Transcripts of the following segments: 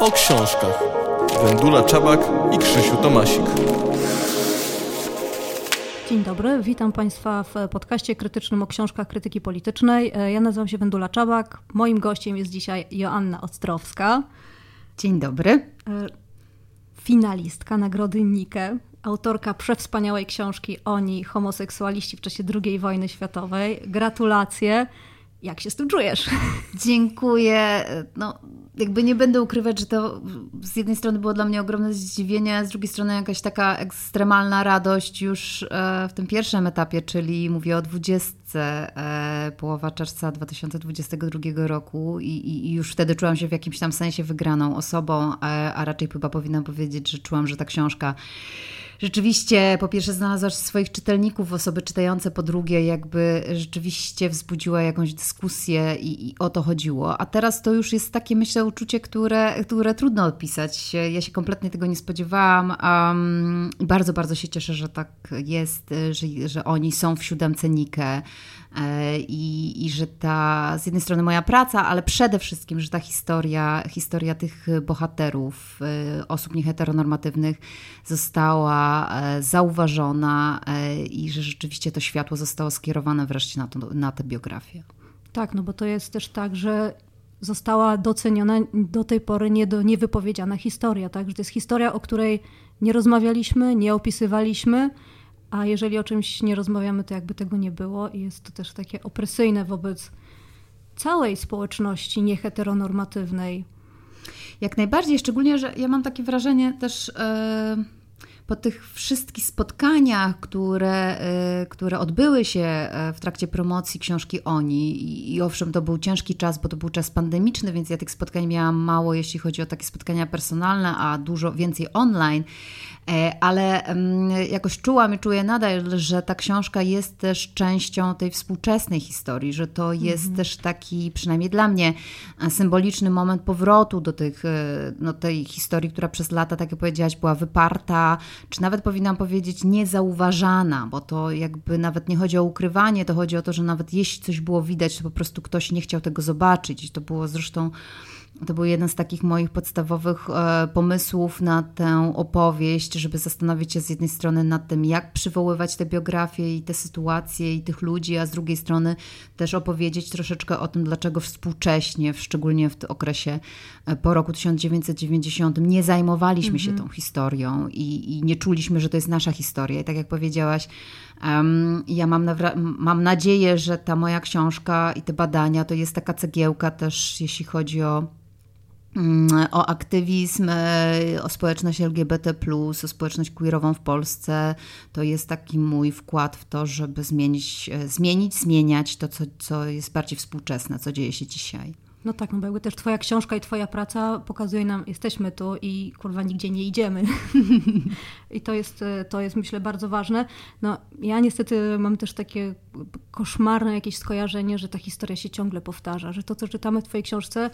o książkach. Wendula Czabak i Krzysiu Tomasik. Dzień dobry, witam Państwa w podcaście krytycznym o książkach krytyki politycznej. E, ja nazywam się Wendula Czabak. Moim gościem jest dzisiaj Joanna Ostrowska. Dzień dobry. E, finalistka nagrody Nike, autorka przewspaniałej książki Oni, homoseksualiści w czasie II wojny światowej. Gratulacje. Jak się z tym czujesz? Dziękuję. No, jakby nie będę ukrywać, że to z jednej strony było dla mnie ogromne zdziwienie, z drugiej strony jakaś taka ekstremalna radość już e, w tym pierwszym etapie, czyli mówię o 20 e, połowa czerwca 2022 roku i, i, już wtedy czułam się w jakimś tam sensie wygraną osobą, a, a raczej chyba powinnam powiedzieć, że czułam, że ta książka rzeczywiście po pierwsze znalazłaś swoich czytelników, osoby czytające, po drugie jakby rzeczywiście wzbudziła jakąś dyskusję i, i, o to chodziło. A teraz to już jest takie, myślę, uczucie, które, które trudno opisać. Ja się kompletnie tego nie spodziewałam. Um, bardzo, bardzo się cieszę, że tak jest, że, że oni są w siódemce Nike. I, I że ta z jednej strony moja praca, ale przede wszystkim, że ta historia, historia tych bohaterów, e, osób nieheteronormatywnych została e, zauważona i że rzeczywiście to światło zostało skierowane wreszcie na, to, na tę biografię. Tak, no bo to jest też tak, że została doceniona do tej pory nie do, niewypowiedziana historia, tak? Że to jest historia, o której nie rozmawialiśmy, nie opisywaliśmy, a jeżeli o czymś nie rozmawiamy, to jakby tego nie było i jest to też takie opresyjne wobec całej społeczności nieheteronormatywnej. Jak najbardziej, szczególnie, że ja mam takie wrażenie też. Yy po tych wszystkich spotkaniach, które, y, które odbyły się e, w trakcie promocji książki Oni, i owszem, to był ciężki czas, bo to był czas pandemiczny, więc ja tych spotkań miałam mało, jeśli chodzi o takie spotkania personalne, a dużo więcej online. E, ale jakoś czułam i czuję nadal, że ta książka jest też częścią tej współczesnej historii, że to jest mhm. też taki, przynajmniej dla mnie, e, symboliczny moment powrotu do tych, no, tej historii, która przez lata, tak jak powiedziałaś, była wyparta, czy nawet powinnam powiedzieć niezauważana, bo to jakby nawet nie chodzi o ukrywanie, to chodzi o to, że nawet jeśli coś było widać, to po prostu ktoś nie chciał tego zobaczyć. I to było zresztą to był jeden z takich moich podstawowych e, pomysłów na tę opowieść, żeby zastanowić się z jednej strony nad tym, jak przywoływać te biografie i te sytuacje i tych ludzi, a z drugiej strony też opowiedzieć troszeczkę o tym, dlaczego współcześnie, szczególnie w okresie e, po roku 1990, nie zajmowaliśmy się mhm. tą historią i, i, nie czuliśmy, że to jest nasza historia. I tak jak powiedziałaś, um, ja mam, mam nadzieję, że ta moja książka i te badania to jest taka cegiełka też, jeśli chodzi o o aktywizm, o społeczność LGBT, o społeczność queerową w Polsce. To jest taki mój wkład w to, żeby zmienić, zmienić zmieniać to, co, co jest bardziej współczesne, co dzieje się dzisiaj. No tak, no bo jakby też twoja książka i twoja praca pokazuje nam, jesteśmy tu i kurwa nigdzie nie idziemy. I to jest, to jest myślę bardzo ważne. No ja niestety mam też takie koszmarne jakieś skojarzenie, że ta historia się ciągle powtarza, że to, co czytamy w twojej książce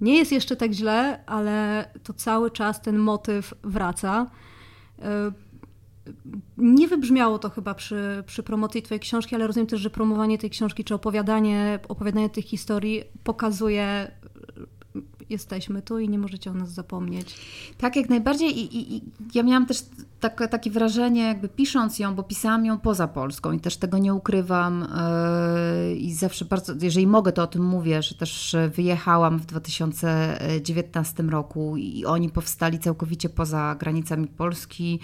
nie jest jeszcze tak źle, ale to cały czas ten motyw wraca. E, nie wybrzmiało to chyba przy, przy promocji Twojej książki, ale rozumiem też, że promowanie tej książki czy opowiadanie, opowiadanie tych historii pokazuje jesteśmy tu i nie możecie o nas zapomnieć. Tak, jak najbardziej. I, i, i ja miałam też tak, takie wrażenie, jakby pisząc ją, bo pisałam ją poza Polską i też tego nie ukrywam. Yy, I zawsze bardzo, jeżeli mogę, to o tym mówię, że też wyjechałam w 2019 roku i oni powstali całkowicie poza granicami Polski.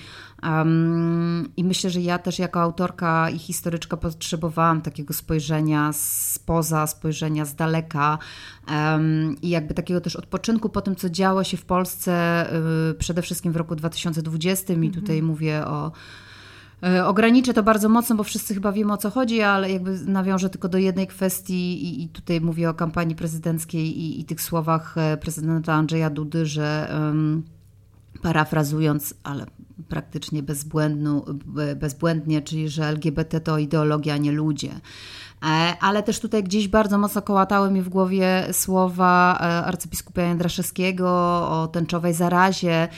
I myślę, że ja też jako autorka i historyczka potrzebowałam takiego spojrzenia spoza, spojrzenia z daleka i jakby takiego też odpoczynku po tym, co działo się w Polsce yy, przede wszystkim w roku 2020 i tutaj mhm. mówię o y, Ograniczę to bardzo mocno, bo wszyscy chyba wiemy o co chodzi, ale jakby nawiążę tylko do jednej kwestii i, i tutaj mówię o kampanii prezydenckiej i, i, tych słowach e, prezydenta Andrzeja Dudy, że um, parafrazując, ale praktycznie bezbłędnie, czyli że LGBT to ideologia, a nie ludzie. Ale też tutaj gdzieś bardzo mocno kołatały mi w głowie słowa arcybiskupa Jędraszewskiego o tęczowej zarazie.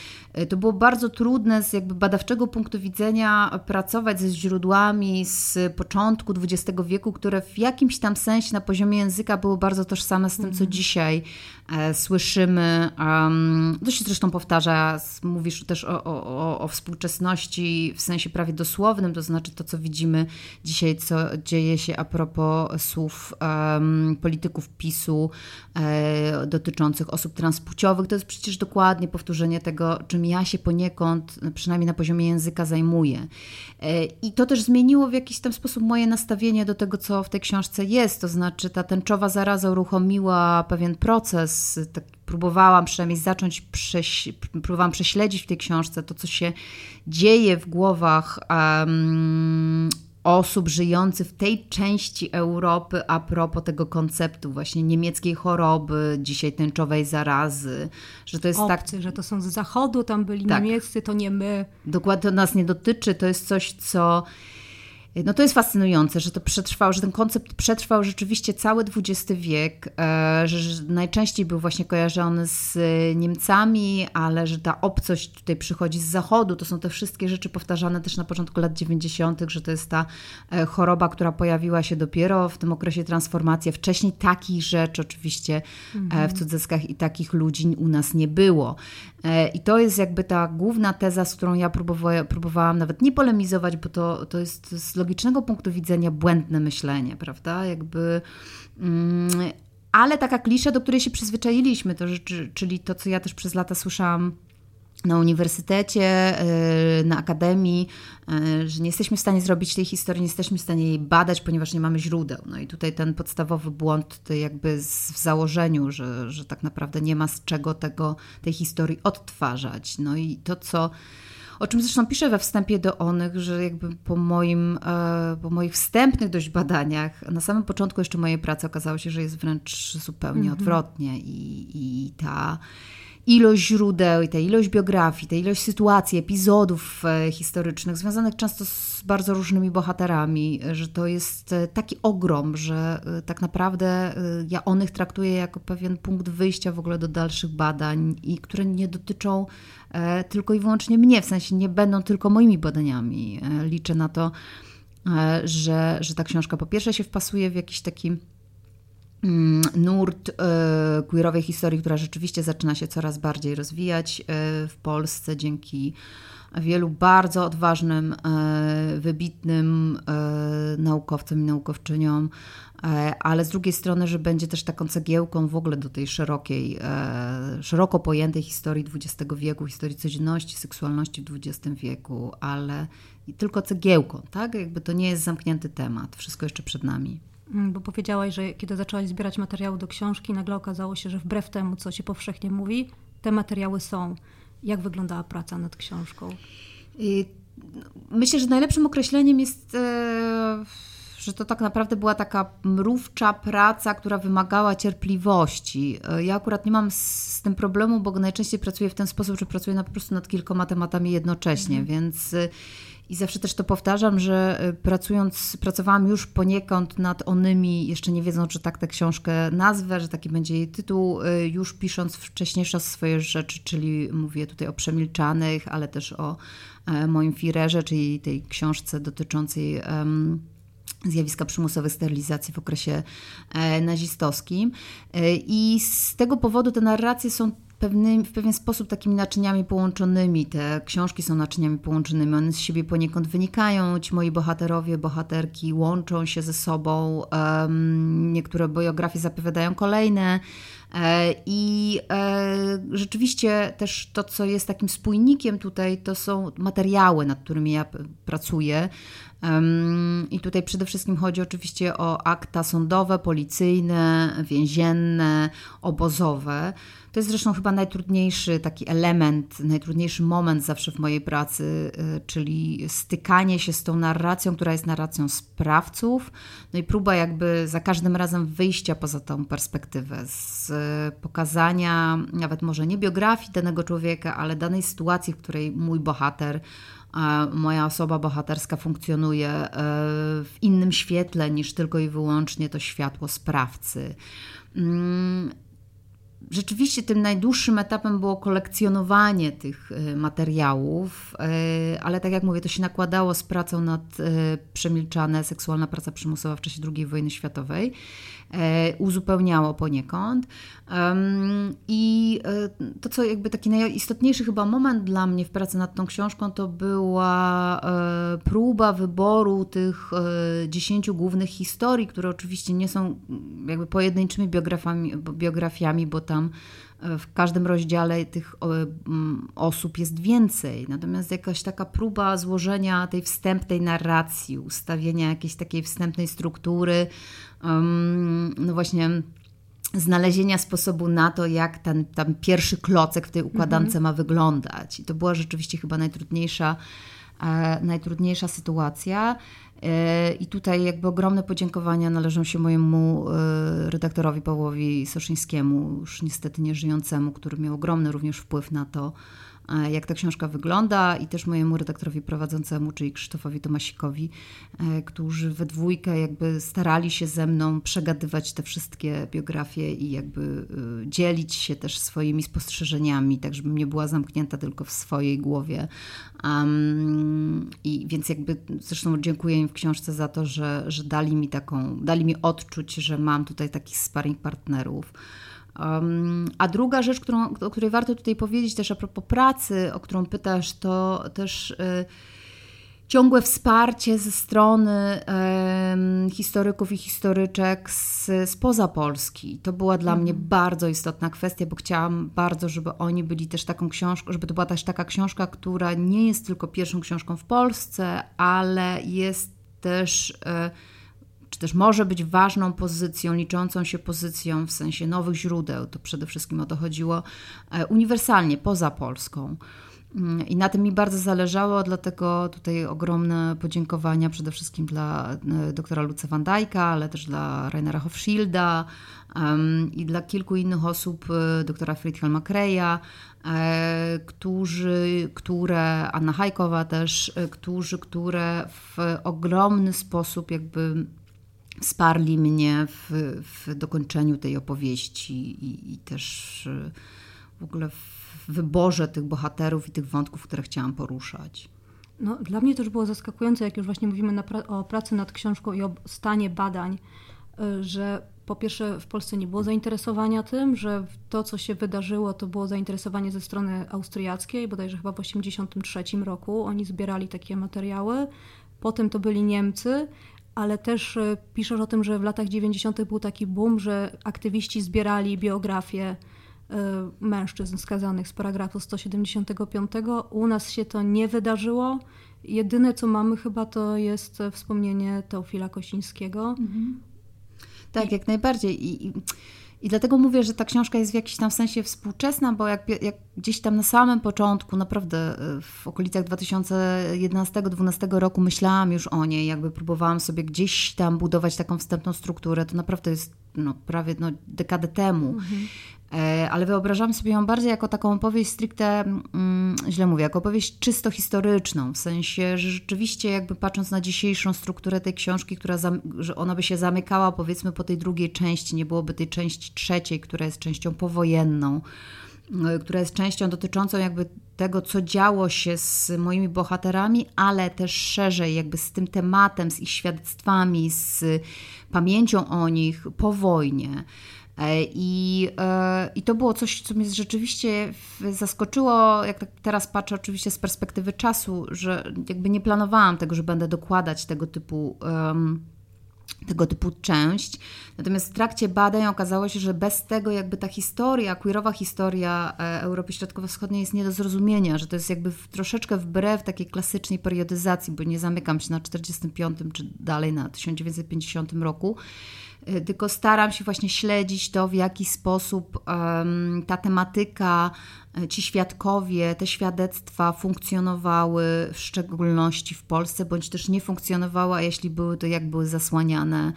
To było bardzo trudne z jakby badawczego punktu widzenia pracować ze źródłami z początku XX wieku, które w jakimś tam sensie na poziomie języka były bardzo tożsame z tym, co mhm. dzisiaj e, słyszymy. To się zresztą powtarza, mówisz też o, o, o współczesności w sensie prawie dosłownym, to znaczy to, co widzimy dzisiaj, co dzieje się a propos słów polityków PiSu e, dotyczących osób transpłciowych. To jest przecież dokładnie powtórzenie tego, czym ja się poniekąd, przynajmniej na poziomie języka, zajmuję. E, I to też zmieniło w jakiś tam sposób moje nastawienie do tego, co w tej książce jest. To znaczy, ta tęczowa zaraza uruchomiła pewien proces. Tak próbowałam przynajmniej zacząć, prześ, próbowałam prześledzić w tej książce to, co się dzieje w głowach um, osób żyjących w tej części Europy a propos tego konceptu właśnie niemieckiej choroby, dzisiaj tęczowej zarazy, że to jest tak Obcy, tak... że to są z zachodu, tam byli tak. niemieccy, to nie my. Dokładnie to nas nie dotyczy, to jest coś, co no to jest fascynujące, że to przetrwał, że ten koncept przetrwał rzeczywiście cały XX wiek, e, że najczęściej był właśnie kojarzony z Niemcami, ale że ta obcość tutaj przychodzi z zachodu. To są te wszystkie rzeczy powtarzane też na początku lat 90., że to jest ta e, choroba, która pojawiła się dopiero w tym okresie transformacji. Wcześniej takich rzeczy oczywiście e, mhm. w cudzysłach i takich ludzi u nas nie było. I to jest jakby ta główna teza, z którą ja próbowałam, próbowałam nawet nie polemizować, bo to, to jest z logicznego punktu widzenia błędne myślenie, prawda? Jakby. Mm, ale taka klisza, do której się przyzwyczailiśmy, to, czyli to, co ja też przez lata słyszałam na uniwersytecie, y, na akademii, y, że nie jesteśmy w stanie zrobić tej historii, nie jesteśmy w stanie jej badać, ponieważ nie mamy źródeł. No i tutaj ten podstawowy błąd to jakby w założeniu, że, że tak naprawdę nie ma z czego tego, tej historii odtwarzać. No i to, co o czym zresztą piszę we wstępie do onych, że jakby po, moim, e, po moich wstępnych dość badaniach, na samym początku jeszcze mojej pracy okazało się, że jest wręcz zupełnie mm -hmm. odwrotnie i, i ta ilość źródeł i ta ilość biografii, ta ilość sytuacji, epizodów e, historycznych związanych często z bardzo różnymi bohaterami, że to jest e, taki ogrom, że tak naprawdę ja o nich traktuję jako pewien punkt wyjścia w ogóle do dalszych badań i które nie dotyczą E, tylko i wyłącznie mnie, w sensie nie będą tylko moimi badaniami. E, liczę na to, e, że, że ta książka po pierwsze się wpasuje w jakiś taki nurt queerowej historii, która rzeczywiście zaczyna się coraz bardziej rozwijać w Polsce dzięki wielu bardzo odważnym, wybitnym naukowcom i naukowczyniom, E, ale z drugiej strony, że będzie też taką cegiełką w ogóle do tej szerokiej, e, szeroko pojętej historii XX wieku, historii codzienności, seksualności w XX wieku, ale tylko cegiełką, tak? Jakby to nie jest zamknięty temat, wszystko jeszcze przed nami. Mm, bo powiedziałaś, że kiedy zaczęłaś zbierać materiały do książki, nagle okazało się, że wbrew temu, co się powszechnie mówi, te materiały są. Jak wyglądała praca nad książką? Myślę, że najlepszym określeniem jest e, że to tak naprawdę była taka mrówcza praca, która wymagała cierpliwości. Ja akurat nie mam z tym problemu, bo najczęściej pracuję w ten sposób, że pracuję na, po prostu nad kilkoma tematami jednocześnie, mhm. więc y, i zawsze też to powtarzam, że y, pracując, pracowałam już poniekąd nad onymi, jeszcze nie wiedząc, że tak tę książkę nazwę, że taki będzie jej tytuł, y, już pisząc wcześniejsze swoje rzeczy, czyli mówię tutaj o Przemilczanych, ale też o e, moim Firerze, czyli tej książce dotyczącej um, zjawiska przymusowej sterylizacji w okresie e, nazistowskim. E, I z tego powodu te narracje są pewnym, w pewien sposób takimi naczyniami połączonymi. Te książki są naczyniami połączonymi, one z siebie poniekąd wynikają. Ci moi bohaterowie, bohaterki łączą się ze sobą. Niektóre biografie zapowiadają kolejne. E, I rzeczywiście też to, co jest takim spójnikiem tutaj, to są materiały, nad którymi ja pracuję. I tutaj przede wszystkim chodzi oczywiście o akta sądowe, policyjne, więzienne, obozowe. To jest zresztą chyba najtrudniejszy taki element, najtrudniejszy moment zawsze w mojej pracy, y, czyli stykanie się z tą narracją, która jest narracją sprawców, no i próba jakby za każdym razem wyjścia poza tą perspektywę, z pokazania nawet może nie biografii danego człowieka, ale danej sytuacji, w której mój bohater moja osoba bohaterska funkcjonuje e, w innym świetle niż tylko i wyłącznie to światło sprawcy. Rzeczywiście tym najdłuższym etapem było kolekcjonowanie tych e, materiałów, e, ale tak jak mówię, to się nakładało z pracą nad przemilczane seksualna praca przymusowa w czasie II wojny światowej. E, uzupełniało poniekąd. I e, to, co jakby taki najistotniejszy chyba moment dla mnie w pracy nad tą książką, to była e, próba wyboru tych dziesięciu głównych historii, które oczywiście nie są jakby pojedynczymi biografiami, biografiami bo tam w każdym rozdziale tych osób jest więcej. Natomiast jakaś taka próba złożenia tej wstępnej narracji, ustawienia jakiejś takiej wstępnej struktury, no właśnie znalezienia sposobu na to, jak ten, ten pierwszy klocek w tej układance mhm. ma wyglądać. I to była rzeczywiście chyba najtrudniejsza, e, najtrudniejsza sytuacja. E, I tutaj jakby ogromne podziękowania należą się mojemu e, redaktorowi Pawłowi Soszyńskiemu, już niestety nieżyjącemu, który miał ogromny również wpływ na to, jak ta książka wygląda i też mojemu redaktorowi prowadzącemu, czyli Krzysztofowi Tomasikowi, e, którzy we dwójkę jakby starali się ze mną przegadywać te wszystkie biografie i jakby e, dzielić się też swoimi spostrzeżeniami, tak żebym nie była zamknięta tylko w swojej głowie. Um, I więc jakby zresztą dziękuję im w książce za to, że, że dali mi taką, dali mi odczuć, że mam tutaj takich sparring partnerów. A druga rzecz, którą, o której warto tutaj powiedzieć też a propos pracy, o którą pytasz, to też y, ciągłe wsparcie ze strony historyków i historyczek z, spoza Polski. To była dla mnie mhm. bardzo istotna kwestia, bo chciałam bardzo, żeby oni byli też taką książką, żeby to była też taka książka, która nie jest tylko pierwszą książką w Polsce, ale jest też. Y, czy też może być ważną pozycją, liczącą się pozycją w sensie nowych źródeł, to przede wszystkim o to chodziło, e, uniwersalnie, poza Polską. Mm, I na tym mi bardzo zależało, dlatego tutaj ogromne podziękowania przede wszystkim dla e, doktora Luce van Dijk'a, ale też dla Rainera Hofschilda i dla kilku innych osób, e, doktora Friedhelma Kreja, którzy, które, Anna Hajkowa też, którzy, które w ogromny sposób jakby wsparli mnie w, w dokończeniu tej opowieści i, i, też e, w ogóle w wyborze tych bohaterów i tych wątków, które chciałam poruszać. No, dla mnie też było zaskakujące, jak już właśnie mówimy pra o pracy nad książką i o stanie badań, e, że po pierwsze w Polsce nie było zainteresowania tym, że to, co się wydarzyło, to było zainteresowanie ze strony austriackiej, bodajże chyba w 1983 roku oni zbierali takie materiały. Potem to byli Niemcy, ale też e, piszesz o tym, że w latach 90. był taki boom, że aktywiści zbierali biografie mężczyzn skazanych z paragrafu 175. U nas się to nie wydarzyło. Jedyne, co mamy chyba, to jest wspomnienie Teofila Kosińskiego. Mhm. Tak, I... jak najbardziej. I, i i dlatego mówię, że ta książka jest w jakimś tam sensie współczesna, bo jak, jak gdzieś tam na samym początku, naprawdę y, w okolicach 2011-2012 roku myślałam już o niej, jakby próbowałam sobie gdzieś tam budować taką wstępną strukturę, to naprawdę jest no, prawie no, dekadę temu. Mhm. E, ale wyobrażam sobie ją bardziej jako taką opowieść stricte, mm, źle mówię, jako opowieść czysto historyczną, w sensie, że rzeczywiście jakby patrząc na dzisiejszą strukturę tej książki, która że ona by się zamykała powiedzmy po tej drugiej części, nie byłoby tej części trzeciej, która jest częścią powojenną, e, która jest częścią dotyczącą jakby tego, co działo się z moimi bohaterami, ale też szerzej jakby z tym tematem, z ich świadectwami, z pamięcią o nich po wojnie. E, I, e, I to było coś, co mnie rzeczywiście zaskoczyło, jak tak teraz patrzę oczywiście z perspektywy czasu, że jakby nie planowałam tego, że będę dokładać tego typu um, tego typu część. Natomiast w trakcie badań okazało się, że bez tego jakby ta historia, queerowa historia e, Europy Środkowo-Wschodniej jest nie do zrozumienia, że to jest jakby w, troszeczkę wbrew takiej klasycznej periodyzacji, bo nie zamykam się na 45 czy dalej na 1950 roku, tylko staram się właśnie śledzić to, w jaki sposób ta tematyka, y, ci świadkowie, te świadectwa funkcjonowały w szczególności w Polsce, bądź też nie funkcjonowały, a jeśli były, to jak były zasłaniane,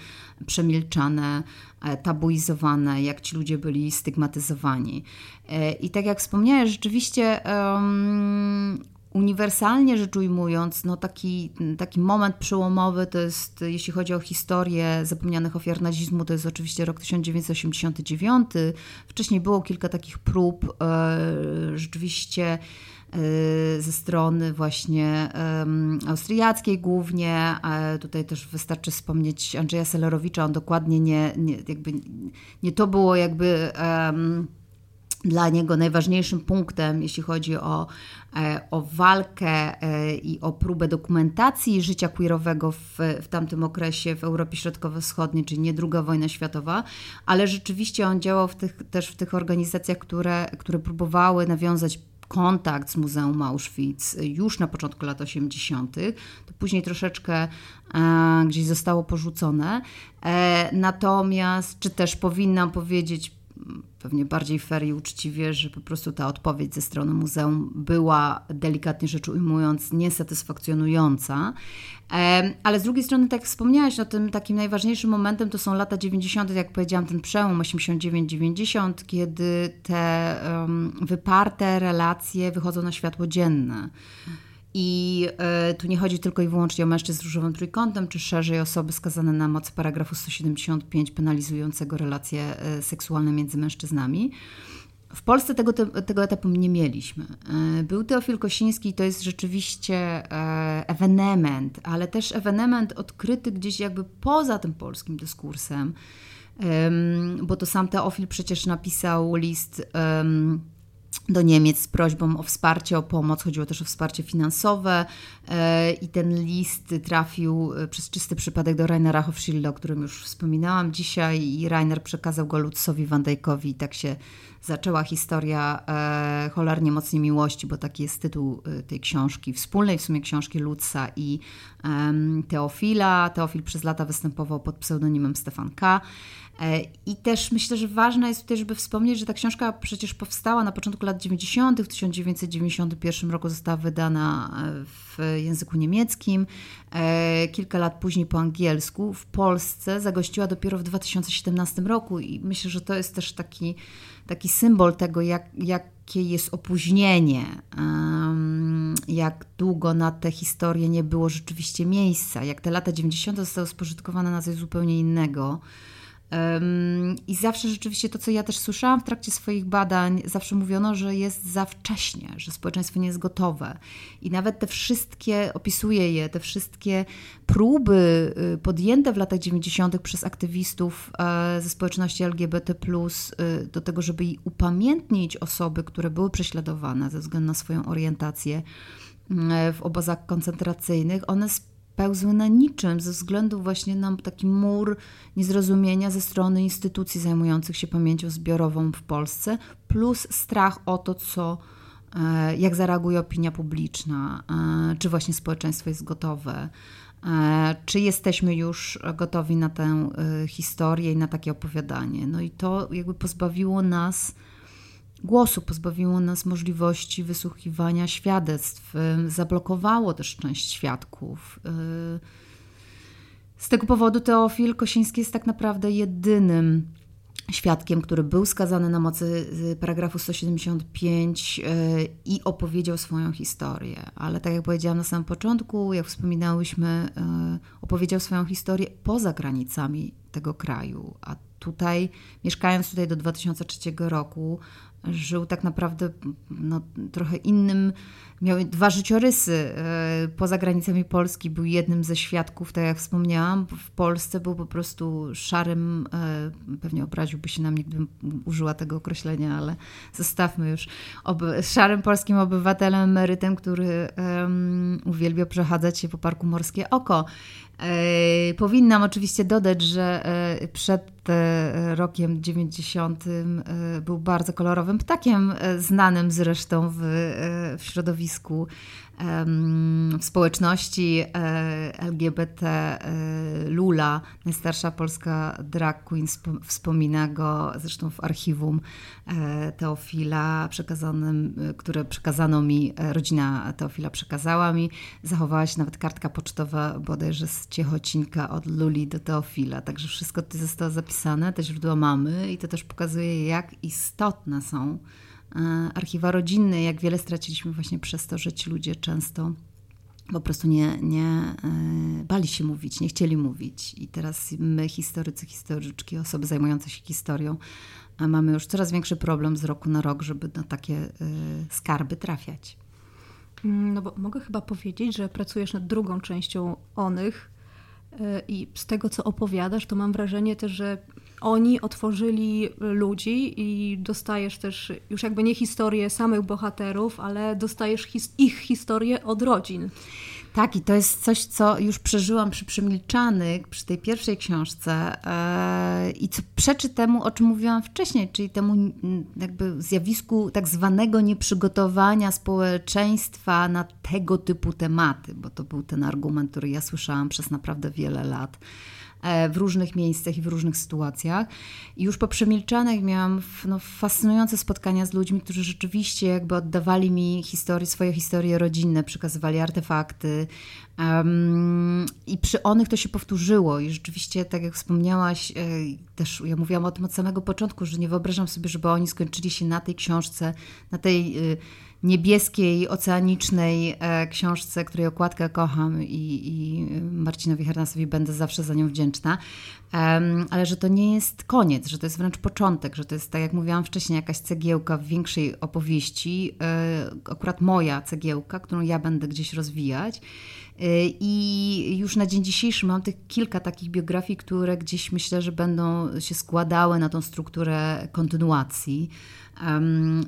przemilczane, e, tabuizowane, jak ci ludzie byli stygmatyzowani. E, I tak jak wspomniałeś, rzeczywiście um, uniwersalnie rzecz ujmując, no taki, taki moment przełomowy to jest, jeśli chodzi o historię zapomnianych ofiar nazizmu, to jest oczywiście rok 1989. Wcześniej było kilka takich prób e, rzeczywiście e, ze strony właśnie austriackiej głównie. Tutaj też wystarczy wspomnieć Andrzeja Selerowicza, on dokładnie nie, nie jakby nie to było jakby dla niego najważniejszym punktem, jeśli chodzi o, e, o walkę e, i o próbę dokumentacji życia queerowego w, w tamtym okresie w Europie Środkowo-Wschodniej, czyli nie druga wojna światowa, ale rzeczywiście on działał w tych, też w tych organizacjach, które, które próbowały nawiązać kontakt z Muzeum Auschwitz już na początku lat 80., to później troszeczkę e, gdzieś zostało porzucone. E, natomiast, czy też powinnam powiedzieć, pewnie bardziej fair i uczciwie, że po prostu ta odpowiedź ze strony muzeum była, delikatnie rzecz ujmując, niesatysfakcjonująca. Ale z drugiej strony, tak jak wspomniałaś, no tym takim najważniejszym momentem to są lata 90., jak powiedziałam, ten przełom 89-90, kiedy te um, wyparte relacje wychodzą na światło dzienne. I y, tu nie chodzi tylko i wyłącznie o mężczyzn z różowym trójkątem, czy szerzej osoby skazane na mocy paragrafu 175 penalizującego relacje y, seksualne między mężczyznami. W Polsce tego, tego etapu nie mieliśmy. Y, był Teofil Kosiński i to jest rzeczywiście ewenement, ale też ewenement odkryty gdzieś jakby poza tym polskim dyskursem, bo to sam Teofil przecież napisał list do Niemiec z prośbą o wsparcie, o pomoc. Chodziło też o wsparcie finansowe e, i ten list trafił e, przez czysty przypadek do Rainera Hofschilda, o którym już wspominałam dzisiaj i Rainer przekazał go Lutzowi Van Dijkowi i tak się zaczęła historia e, Cholernie mocnej miłości, bo taki jest tytuł tej książki, wspólnej w sumie książki Lutza i Teofila. Teofil przez lata występował pod pseudonimem Stefan K. E, I też myślę, że ważne jest tutaj, żeby wspomnieć, że ta książka przecież powstała na początku lat 90. W 1991 roku została wydana e, w języku niemieckim. E, kilka lat później po angielsku. W Polsce zagościła dopiero w 2017 roku i myślę, że to jest też taki, taki symbol tego, jak, jakie jest opóźnienie, jak długo na tę historię nie było rzeczywiście miejsca, jak te lata 90. zostały spożytkowane na coś zupełnie innego. I zawsze rzeczywiście to, co ja też słyszałam w trakcie swoich badań, zawsze mówiono, że jest za wcześnie, że społeczeństwo nie jest gotowe. I nawet te wszystkie, opisuję je, te wszystkie próby y, podjęte w latach 90. przez aktywistów e, ze społeczności LGBT, y, do tego, żeby upamiętnić osoby, które były prześladowane ze względu na swoją orientację w obozach koncentracyjnych, one pełzły na niczym ze względu właśnie na taki mur niezrozumienia ze strony instytucji zajmujących się pamięcią zbiorową w Polsce, plus strach o to, co, e, jak zareaguje opinia publiczna, e, czy właśnie społeczeństwo jest gotowe, e, czy jesteśmy już gotowi na tę historię i na takie opowiadanie. No i to jakby pozbawiło nas głosu, pozbawiło nas możliwości wysłuchiwania świadectw, zablokowało też część świadków. Y, z tego powodu Teofil Kosiński jest tak naprawdę jedynym świadkiem, który był skazany na mocy y, paragrafu 175 y, i opowiedział swoją historię. Ale tak jak powiedziałam na samym początku, jak wspominałyśmy, opowiedział swoją historię poza granicami tego kraju. A tutaj, mieszkając tutaj do 2003 roku, żył tak naprawdę no, trochę innym, miał dwa życiorysy. E, poza granicami Polski był jednym ze świadków, tak jak wspomniałam. W Polsce był po prostu szarym, e, pewnie obraziłby się na mnie, gdybym użyła tego określenia, ale zostawmy już, szarym polskim obywatelem, emerytem, który um, uwielbia przechadzać się po Parku Morskie Oko. E, powinnam oczywiście dodać, że przed rokiem 90 był bardzo kolorowym ptakiem, znanym zresztą w, w środowisku w społeczności LGBT Lula, najstarsza polska drag queen, wspomina go zresztą w archiwum Teofila, przekazanym, które przekazano mi, rodzina Teofila przekazała mi. Zachowała się nawet kartka pocztowa bodajże z Ciechocinka od Luli do Teofila, także wszystko to zostało zapisane, te źródła mamy i to też pokazuje jak istotne są archiwa rodzinne, jak wiele straciliśmy właśnie przez to, że ci ludzie często po prostu nie, nie bali się mówić, nie chcieli mówić. I teraz my, historycy, historyczki, osoby zajmujące się historią, mamy już coraz większy problem z roku na rok, żeby na takie skarby trafiać. Mm, no bo mogę chyba powiedzieć, że pracujesz nad drugą częścią onych e, i z tego, co opowiadasz, to mam wrażenie też, że oni otworzyli ludzi i dostajesz też już jakby nie historię samych bohaterów, ale dostajesz his ich historię od rodzin. Tak, i to jest coś, co już przeżyłam przy Przemilczanych, przy tej pierwszej książce yy, i co przeczy temu, o czym mówiłam wcześniej, czyli temu jakby zjawisku tak zwanego nieprzygotowania społeczeństwa na tego typu tematy, bo to był ten argument, który ja słyszałam przez naprawdę wiele lat. E, w różnych miejscach i w różnych sytuacjach. I już po przemilczanych miałam no, fascynujące spotkania z ludźmi, którzy rzeczywiście jakby oddawali mi historię, swoje historie rodzinne, przekazywali artefakty. Um, I przy onych to się powtórzyło. I rzeczywiście, tak jak wspomniałaś, e, też ja mówiłam o tym od samego początku, że nie wyobrażam sobie, żeby oni skończyli się na tej książce, na tej. Niebieskiej, oceanicznej e, książce, której okładkę kocham i, i Marcinowi Hernasowi będę zawsze za nią wdzięczna, ale że to nie jest koniec, że to jest wręcz początek, że to jest, tak jak mówiłam wcześniej, jakaś cegiełka w większej opowieści, e, akurat moja cegiełka, którą ja będę gdzieś rozwijać. E, I już na dzień dzisiejszy mam tych kilka takich biografii, które gdzieś myślę, że będą się składały na tą strukturę kontynuacji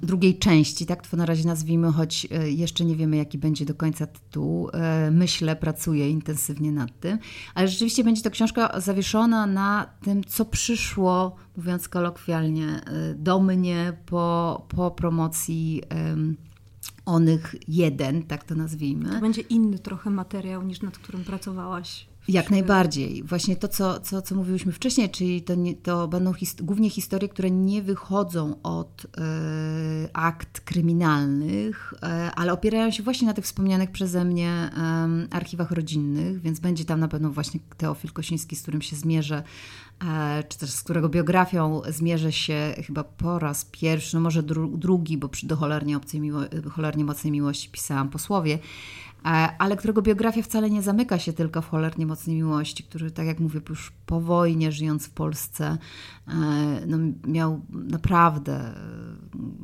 drugiej części, tak to na razie nazwijmy, choć e, jeszcze nie wiemy, jaki będzie do końca tytuł. E, myślę, pracuję intensywnie nad tym, ale rzeczywiście będzie to książka zawieszona na tym, co przyszło, mówiąc kolokwialnie, e, do mnie po, po promocji. Onych jeden, tak to nazwijmy. To będzie inny trochę materiał niż nad którym pracowałaś jak najbardziej. Właśnie to, co, co, co mówiłyśmy wcześniej, czyli to, nie, to będą his głównie historie, które nie wychodzą od e, akt kryminalnych, e, ale opierają się właśnie na tych wspomnianych przeze mnie archiwach rodzinnych, więc będzie tam na pewno właśnie Teofil Kosiński, z którym się zmierzę, e, czy też z którego biografią zmierzę się chyba po raz pierwszy, no może dru drugi, bo przy do cholernie, obcej miło- cholernie mocnej miłości pisałam posłowie. E, ale którego biografia wcale nie zamyka się tylko w cholernie mocnej miłości, który, tak jak mówię, już po wojnie, żyjąc w Polsce, e, no, miał naprawdę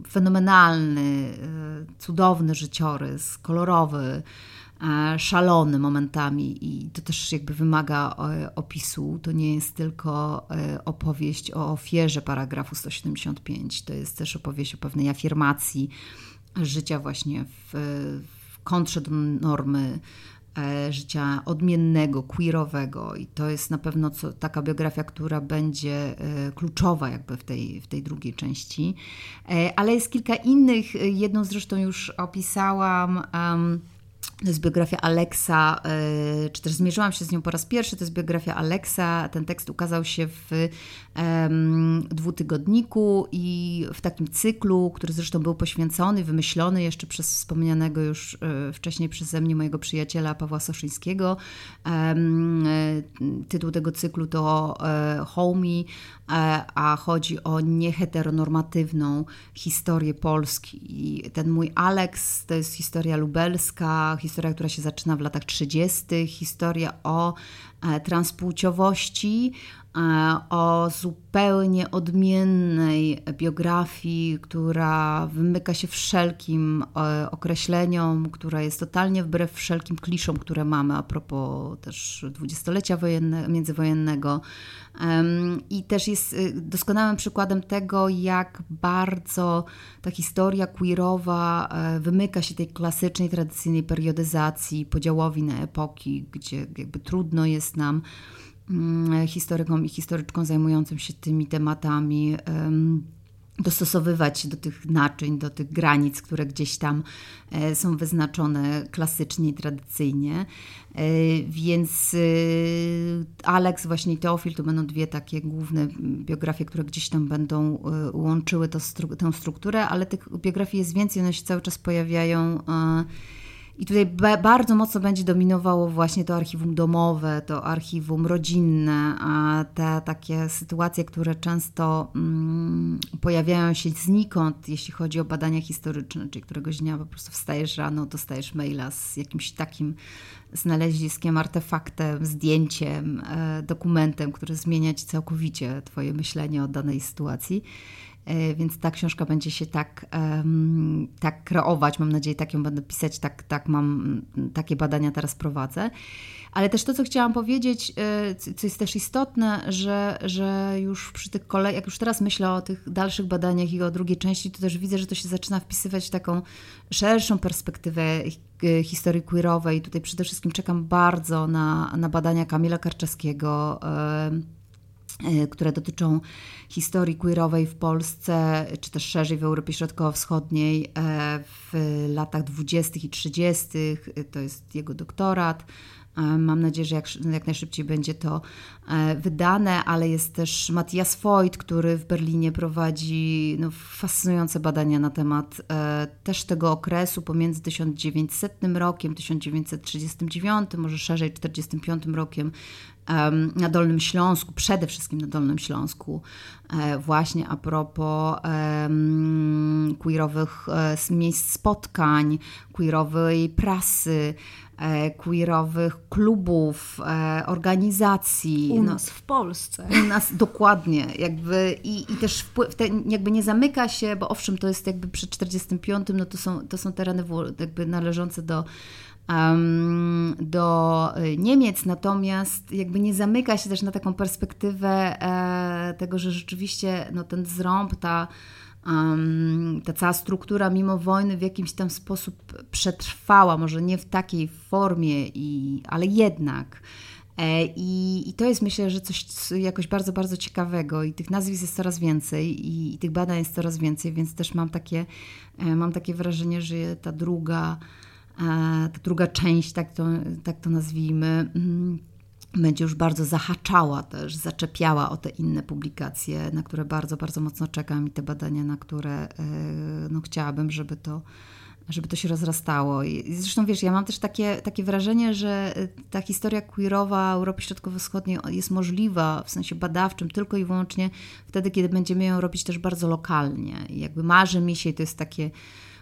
fenomenalny, e, cudowny życiorys, kolorowy, szalony momentami i to też jakby wymaga opisu. To nie jest tylko opowieść o ofierze paragrafu 175, to jest też opowieść o pewnej afirmacji życia właśnie w, kontrze do normy e, życia odmiennego, queerowego i to jest na pewno co, taka biografia, która będzie e, kluczowa jakby w tej, w tej drugiej części. E, ale jest kilka innych, jedną zresztą już opisałam, to jest biografia Alexa, e, czy też zmierzyłam się z nią po raz pierwszy. To jest biografia Alexa. Ten tekst ukazał się w um, dwutygodniku i w takim cyklu, który zresztą był poświęcony, wymyślony jeszcze przez wspomnianego już e, wcześniej przeze mnie mojego przyjaciela Pawła Soszyńskiego. Um, tytuł tego cyklu to Homey, a chodzi o nieheteronormatywną historię Polski. I ten mój Alex to jest historia lubelska, historia, która się zaczyna w latach 30., historia o e, transpłciowości, e, o zupełnie odmiennej biografii, która wymyka się wszelkim e, określeniom, która jest totalnie wbrew wszelkim kliszom, które mamy a propos też dwudziestolecia międzywojennego. I też jest y, doskonałym przykładem tego, jak bardzo ta historia queerowa e, wymyka się tej klasycznej, tradycyjnej periodyzacji, podziałowi na epoki, gdzie jakby trudno jest nam historykom i historyczkom zajmującym się tymi tematami dostosowywać się do tych naczyń, do tych granic, które gdzieś tam e, są wyznaczone klasycznie i tradycyjnie. E, więc e, Alex właśnie Teofil to będą dwie takie główne biografie, które gdzieś tam będą łączyły to, tę strukturę, ale tych biografii jest więcej, one się cały czas pojawiają I tutaj bardzo mocno będzie dominowało właśnie to archiwum domowe, to archiwum rodzinne, a te takie sytuacje, które często mm, pojawiają się znikąd, jeśli chodzi o badania historyczne, czyli któregoś dnia po prostu wstajesz rano, dostajesz maila z jakimś takim znaleziskiem, artefaktem, zdjęciem, e, dokumentem, który zmienia ci całkowicie Twoje myślenie o danej sytuacji. E, więc ta książka będzie się tak, tak kreować. Mam nadzieję, tak ją będę pisać, tak, tak mam, takie badania teraz prowadzę. Ale też to, co chciałam powiedzieć, e, co jest też istotne, że, że już przy tych kolei, jak już teraz myślę o tych dalszych badaniach i o drugiej części, to też widzę, że to się zaczyna wpisywać w taką szerszą perspektywę e, historii queerowej. Tutaj przede wszystkim czekam bardzo na, na badania Kamila Karczeskiego które dotyczą historii queerowej w Polsce, czy też szerzej w Europie Środkowo-Wschodniej e, w latach 20. i 30. To jest jego doktorat. E, mam nadzieję, że jak, jak najszybciej będzie to wydane, ale jest też Matthias Voigt, który w Berlinie prowadzi no, fascynujące badania na temat też tego okresu pomiędzy 1900 rokiem, 1939, może szerzej 1945 rokiem, na Dolnym Śląsku, przede wszystkim na Dolnym Śląsku, e, właśnie a propos queerowych e, miejsc spotkań, queerowej prasy, e, queerowych klubów, organizacji. U no, nas w Polsce. U nas dokładnie. Jakby, i, I też wpływ, te, jakby nie zamyka się, bo owszem, to jest jakby przed 45, no to są, to są tereny jakby należące do do y, Niemiec, natomiast jakby nie zamyka się też na taką perspektywę e, tego, że rzeczywiście no, ten zrąb, ta, ta cała struktura mimo wojny w jakimś tam sposób przetrwała, może nie w takiej formie, i, ale jednak. E, I, I, to jest myślę, że coś jakoś bardzo, bardzo ciekawego i tych nazwisk jest coraz więcej i, i tych badań jest coraz więcej, więc też mam takie, e, mam takie wrażenie, że ta druga ta druga część, tak to, tak to nazwijmy, mm, będzie już bardzo zahaczała też, zaczepiała o te inne publikacje, na które bardzo, bardzo mocno czekam i te badania, na które e, no, chciałabym, żeby to, żeby to się rozrastało. I zresztą wiesz, ja mam też takie, takie wrażenie, że e, ta historia queerowa Europy Środkowo-Wschodniej jest możliwa w sensie badawczym tylko i wyłącznie wtedy, kiedy będziemy ją robić też bardzo lokalnie. I jakby marzy mi się, i to jest takie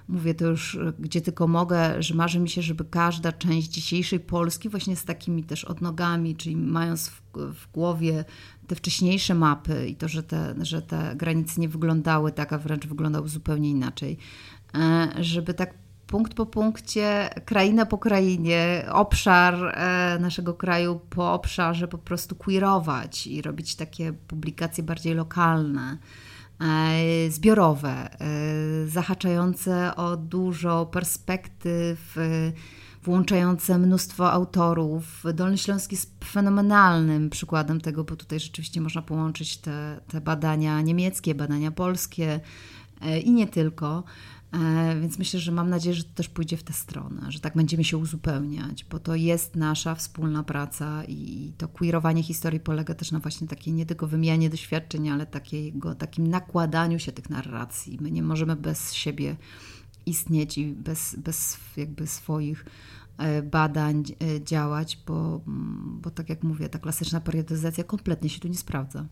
mówię to już gdzie tylko mogę, że marzy mi się, żeby każda część dzisiejszej Polski właśnie z takimi też odnogami, czyli mając w, w głowie te wcześniejsze mapy i to, że te, że te granice nie wyglądały tak, a wręcz wyglądały zupełnie inaczej, e, żeby tak punkt po punkcie, kraina po krainie, obszar e, naszego kraju po obszarze po prostu queerować i robić takie publikacje bardziej lokalne. E, zbiorowe, e, zahaczające o dużo perspektyw, e, włączające mnóstwo autorów. Dolny Śląsk jest fenomenalnym przykładem tego, bo tutaj rzeczywiście można połączyć te, te badania niemieckie, badania polskie i nie tylko. E, więc myślę, że mam nadzieję, że to też pójdzie w tę stronę, że tak będziemy się uzupełniać, bo to jest nasza wspólna praca i to queerowanie historii polega też na właśnie takiej nie tylko wymianie doświadczeń, ale takiego, takim nakładaniu się tych narracji. My nie możemy bez siebie istnieć i bez, bez jakby swoich e, badań e, działać, bo, bo tak jak mówię, ta klasyczna periodyzacja kompletnie się tu nie sprawdza.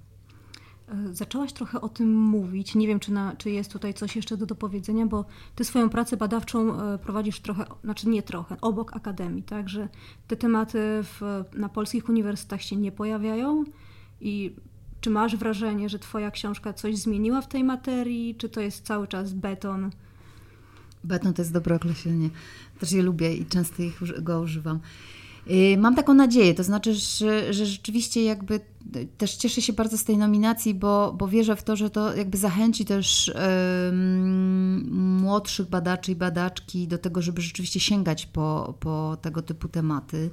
Zaczęłaś trochę o tym mówić. Nie wiem, czy, na, czy jest tutaj coś jeszcze do dopowiedzenia, bo ty swoją pracę badawczą e, prowadzisz trochę, znaczy nie trochę, obok akademii, tak? Że te tematy w, na polskich uniwersytetach się nie pojawiają i czy masz wrażenie, że twoja książka coś zmieniła w tej materii, czy to jest cały czas beton? Beton to jest dobre określenie. Też je lubię i często ich, go używam. Y, mam taką nadzieję, to znaczy, że, że rzeczywiście jakby też cieszę się bardzo z tej nominacji, bo, bo wierzę w to, że to jakby zachęci też młodszych badaczy i badaczki do tego, żeby rzeczywiście sięgać po, po tego typu tematy.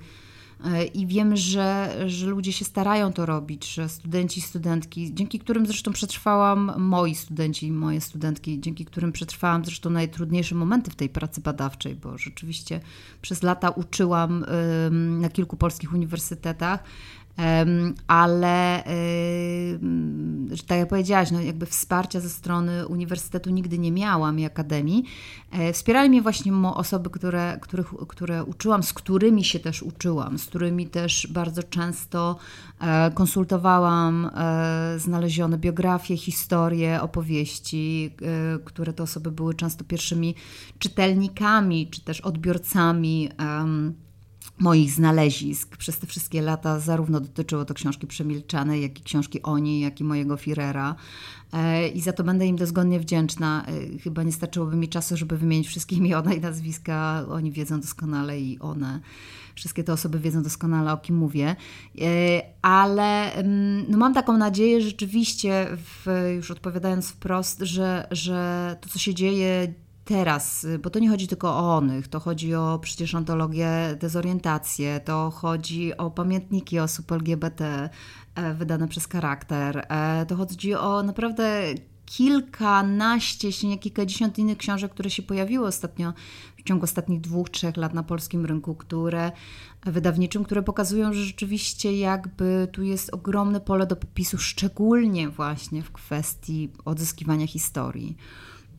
I wiem, że, że ludzie się starają to robić, że studenci studentki, dzięki którym zresztą przetrwałam, moi studenci i moje studentki, dzięki którym przetrwałam zresztą najtrudniejsze momenty w tej pracy badawczej, bo rzeczywiście przez lata uczyłam na kilku polskich uniwersytetach ale tak jak powiedziałaś, no jakby wsparcia ze strony uniwersytetu nigdy nie miałam i akademii. E, wspierali mnie właśnie osoby, które, których, które uczyłam, z którymi się też uczyłam, z którymi też bardzo często e, konsultowałam e, znalezione biografie, historie, opowieści, które te osoby były często pierwszymi czytelnikami czy też odbiorcami moich znalezisk przez te wszystkie lata, zarówno dotyczyło to książki Przemilczane, jak i książki Oni, jak i mojego Firera. E, I za to będę im dozgodnie wdzięczna. E, chyba nie starczyłoby mi czasu, żeby wymienić wszystkie imiona i nazwiska. Oni wiedzą doskonale i one. Wszystkie te osoby wiedzą doskonale, o kim mówię. E, ale mm, no mam taką nadzieję rzeczywiście, w, już odpowiadając wprost, że, że to, co się dzieje teraz, bo to nie chodzi tylko o onych, to chodzi o przecież antologię dezorientację, to chodzi o pamiętniki osób LGBT e, wydane przez charakter, e, to chodzi o naprawdę kilkanaście, jeśli nie kilkadziesiąt innych książek, które się pojawiły ostatnio, w ciągu ostatnich dwóch, trzech lat na polskim rynku, które wydawniczym, które pokazują, że rzeczywiście jakby tu jest ogromne pole do popisu, szczególnie właśnie w kwestii odzyskiwania historii.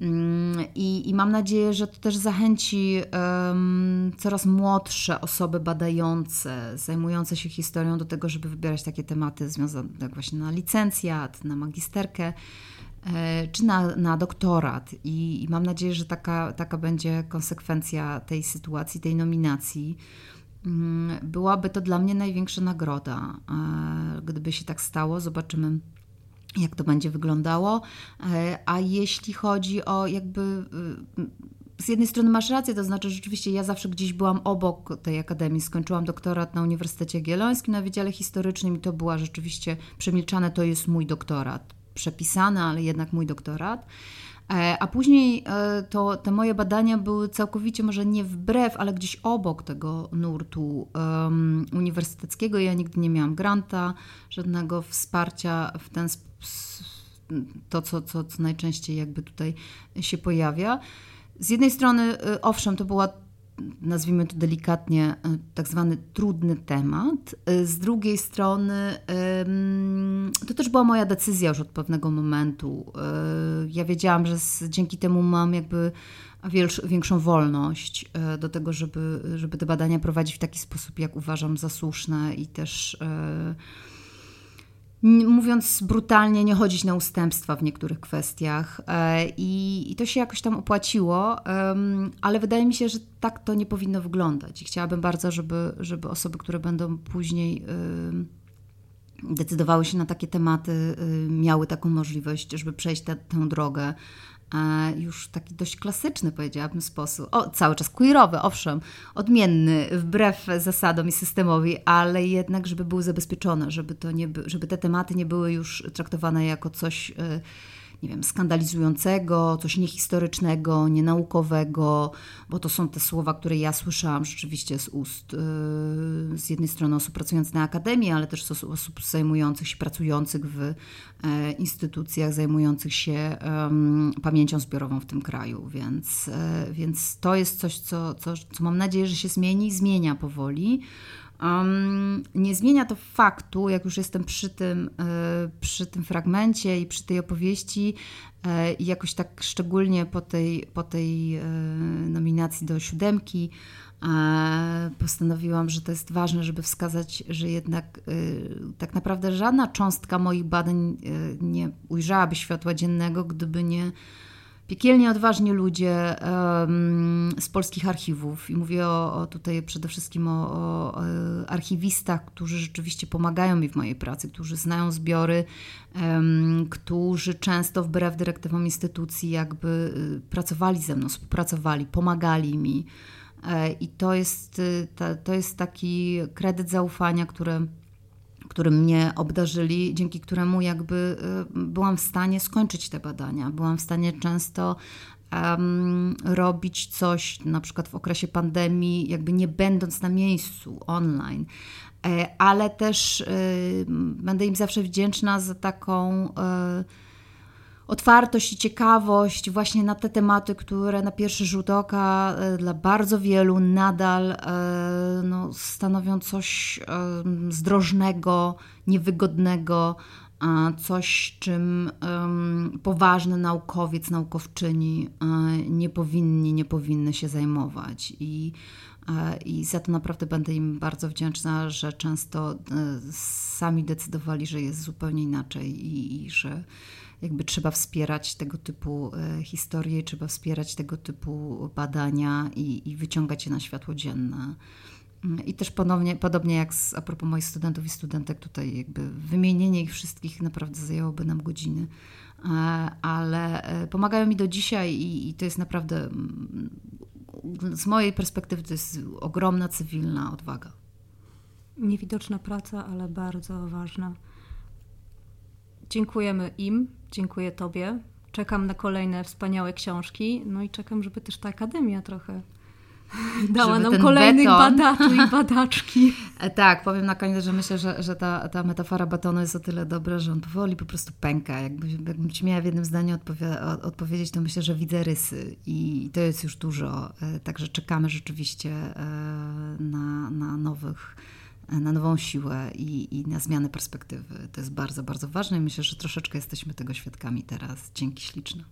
Mm, I, I, mam nadzieję, że to też zachęci um, coraz młodsze osoby badające, zajmujące się historią do tego, żeby wybierać takie tematy związane jak właśnie na licencjat, na magisterkę e, czy na, na doktorat. I, I, mam nadzieję, że taka, taka będzie konsekwencja tej sytuacji, tej nominacji. Mm, byłaby to dla mnie największa nagroda. E, gdyby się tak stało, zobaczymy jak to będzie wyglądało. E, a jeśli chodzi o jakby y, z jednej strony masz rację, to znaczy rzeczywiście ja zawsze gdzieś byłam obok tej akademii. Skończyłam doktorat na Uniwersytecie Jagiellońskim na Wydziale Historycznym i to była rzeczywiście przemilczane, to jest mój doktorat. Przepisany, ale jednak mój doktorat. E, a później e, to, te moje badania były całkowicie może nie wbrew, ale gdzieś obok tego nurtu um, uniwersyteckiego. Ja nigdy nie miałam granta, żadnego wsparcia w ten sposób to, co, co, co najczęściej jakby tutaj się pojawia. Z jednej strony, y, owszem, to była nazwijmy to delikatnie, y, tak zwany trudny temat. Y, z drugiej strony, to też była moja decyzja już od pewnego momentu. Ja wiedziałam, że dzięki temu mam jakby większą wolność do tego, żeby, żeby te badania prowadzić w taki sposób, jak uważam za słuszne i też mówiąc brutalnie, nie chodzić na ustępstwa w niektórych kwestiach. E, I, i to się jakoś tam opłaciło, ale wydaje mi się, że tak to nie powinno wyglądać. I chciałabym bardzo, żeby, żeby osoby, które będą później decydowały się na takie tematy, miały taką możliwość, żeby przejść tę drogę już taki dość klasyczny, powiedziałabym, sposób. O, cały czas queerowy, owszem, odmienny, wbrew zasadom i systemowi, ale jednak, żeby były zabezpieczone, żeby, to nie, żeby te tematy nie były już traktowane jako coś y, nie wiem, skandalizującego, coś niehistorycznego, nienaukowego, bo to są te słowa, które ja słyszałam rzeczywiście z ust yy, z jednej strony osób pracujących na akademii, ale też z osób zajmujących się, pracujących w e, instytucjach, zajmujących się pamięcią zbiorową w tym kraju, więc, e, więc to jest coś, co, co, co mam nadzieję, że się zmieni, zmienia powoli. Um, nie zmienia to faktu, jak już jestem przy tym, y, przy tym fragmencie i przy tej opowieści, y, i jakoś tak szczególnie po tej, po tej y, nominacji do siódemki, postanowiłam, że to jest ważne, żeby wskazać, że jednak tak naprawdę żadna cząstka moich badań nie ujrzałaby światła dziennego, gdyby nie piekielnie odważni ludzie um, z polskich archiwów. I mówię o, o tutaj przede wszystkim o, o, archiwistach, którzy rzeczywiście pomagają mi w mojej pracy, którzy znają zbiory, um, którzy często wbrew dyrektywom instytucji jakby y, pracowali ze mną, współpracowali, pomagali mi. E, I to jest, y, to jest taki kredyt zaufania, który którym mnie obdarzyli, dzięki któremu jakby y, byłam w stanie skończyć te badania. Byłam w stanie często um, robić coś, na przykład w okresie pandemii, jakby nie będąc na miejscu online. E, ale też y, będę im zawsze wdzięczna za taką y, otwartość i ciekawość właśnie na te tematy, które na pierwszy rzut oka e, dla bardzo wielu nadal e, no, stanowią coś e, zdrożnego, niewygodnego, coś, czym poważny naukowiec, naukowczyni nie powinni, nie powinny się zajmować. I, i za to naprawdę będę im bardzo wdzięczna, że często sami decydowali, że jest zupełnie inaczej i, i że jakby trzeba wspierać tego typu e, historie, trzeba wspierać tego typu badania i, i wyciągać je na światło dzienne. Mm, I też ponownie, podobnie jak z, a propos moich studentów i studentek, tutaj jakby wymienienie ich wszystkich naprawdę zajęłoby nam godziny, e, ale e, pomagają mi do dzisiaj i, i to jest naprawdę mm, z mojej perspektywy to jest ogromna cywilna odwaga. Niewidoczna praca, ale bardzo ważna. Dziękujemy im, dziękuję Tobie. Czekam na kolejne wspaniałe książki, no i czekam, żeby też ta akademia trochę dała nam kolejnych beton... badaczy i badaczki. E, tak, powiem na koniec, że myślę, że, że ta, ta metafora batonu jest o tyle dobra, że on powoli po prostu pęka. Jakby, jakbym ci miała w jednym zdaniu odpowie- odpowiedzieć, to myślę, że widzę rysy i to jest już dużo. E, także czekamy rzeczywiście e, na, na nowych na nową siłę i, i na zmianę perspektywy. To jest bardzo, bardzo ważne i myślę, że troszeczkę jesteśmy tego świadkami teraz. Dzięki śliczne.